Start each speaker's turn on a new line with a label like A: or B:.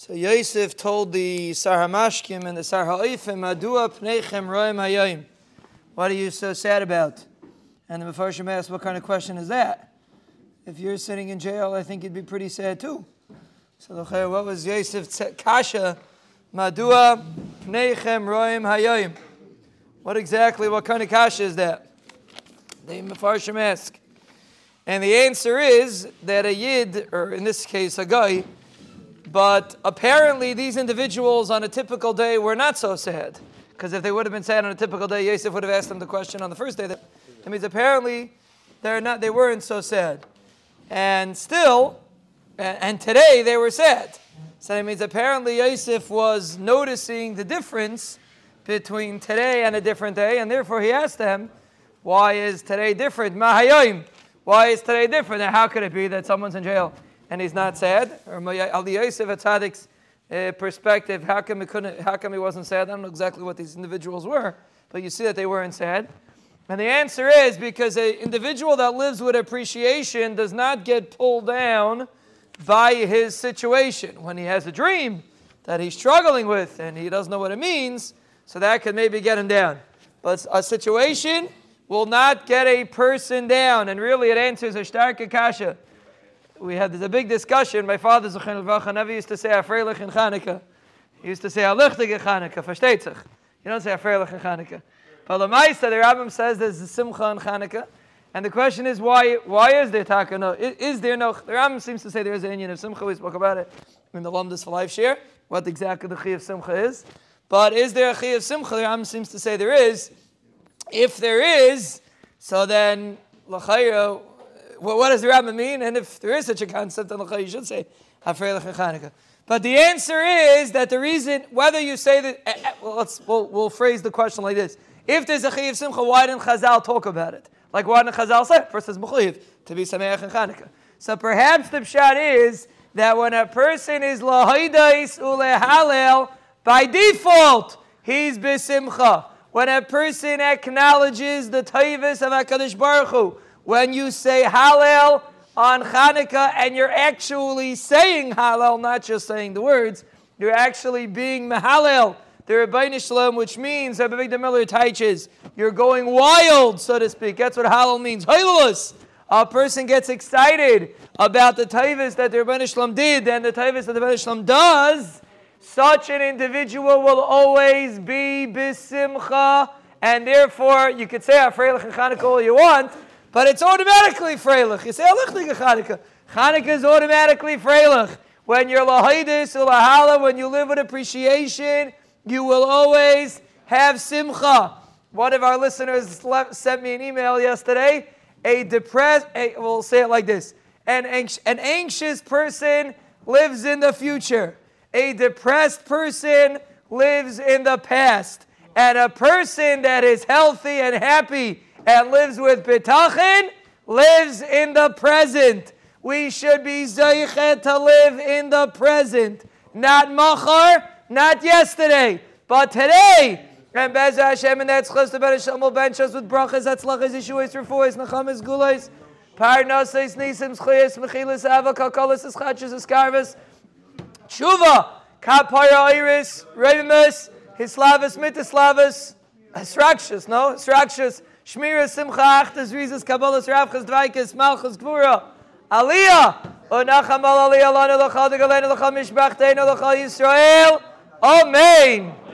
A: So Yosef told the Sar Hamashkim and the Sar Ha'ofim, Madua pneichem roim hayayim. What are you so sad about? And the Mefarshim asked, what kind of question is that? If you're sitting in jail, I think you'd be pretty sad too. So the what was Yosef's kasha? Madua pneichem roim hayayim. What exactly, what kind of kasha is that? The Mefarshim ask. And the answer is that a yid, or in this case a guy, but apparently, these individuals on a typical day were not so sad. Because if they would have been sad on a typical day, Yosef would have asked them the question on the first day. That, that means apparently they're not, they weren't so sad. And still, and, today they were sad. So that means apparently Yosef was noticing the difference between today and a different day, and therefore he asked them, Why is today different? Mahayim. Why is today different? And how could it be that someone's in jail? And he's not sad. Or Al Yosef Atzadik's uh, perspective, how come, he couldn't, how come he wasn't sad? I don't know exactly what these individuals were, but you see that they weren't sad. And the answer is because an individual that lives with appreciation does not get pulled down by his situation. When he has a dream that he's struggling with and he doesn't know what it means, so that could maybe get him down. But a situation will not get a person down. And really, it answers a stark akasha we had a big discussion. My father, Zechin Lvacha, never used to say Afreilich in Chanukah. He used to say Alichtig in Chanukah, versteht sich. You don't say Afreilich in Chanukah. But the Maisa, the Rambam says there's a Simcha in Chanukah. And the question is, why, why is there taka no? Is, is there no? The Rambam seems to say there is an Indian of Simcha. We spoke about it in the Lumdus for Life Share, what exactly the Chi of Simcha is. But is there a Chi of Simcha? The Rambam seems to say there is. If there is, so then, L'chayra, well, what does the Rambam mean? And if there is such a concept, then you should say. But the answer is that the reason, whether you say that, eh, eh, well, let's we'll, we'll phrase the question like this: If there's a Chayiv Simcha, why didn't Chazal talk about it? Like why didn't Chazal say first Mechayiv to be Sameach and Chanukah? So perhaps the pshat is that when a person is lahaydais ulehalel, by default he's besimcha. When a person acknowledges the taivas of Hakadosh Baruch Hu, when you say Hallel on Hanukkah and you're actually saying Hallel, not just saying the words, you're actually being Mahallel, the Ribbono Shel Olam, which means, Rabbi Victor Miller teaches, you're going wild, so to speak. That's what Hallel means. Hailulus. A person gets excited about the taivas that the Ribbono Shel Olam did and the taivas that the Ribbono Shel Olam does. Such an individual will always be bisimcha, and therefore you could say Afreilich and Chanukah all you want, but it's automatically freilich. You say oh, Alichtig Chanukah. Chanukah is automatically freilich. When you're lahidis or lahala, when you live with appreciation, you will always have simcha. One of our listeners sent me an email yesterday. A depressed, a, we'll say it like this: an, an anxious person lives in the future. A depressed person lives in the past. And a person that is healthy and happy and lives with bitachin lives in the present. We should be zeichet to live in the present, not machar, not yesterday, but today. And Bez Hashem, and that's chos to Ben Hashem will bench us with brachas, atzlachas, yeshuas, refuas, nachamas, gulas, parnases, nisim, schuyas, mechilas, ava, kakalas, eschachas, eskarvas, tshuva, kapara, iris, revimus, hislavas, mitaslavas, Srakshas, no? Srakshas, Shmira Simcha Achtas Rizas Kabbalas Ravchas Dvaikis Malchus Gvura Aliyah Onacham Al Aliyah Lana Lachal Degalena Lachal Mishbachteinu Lachal Yisrael. Amen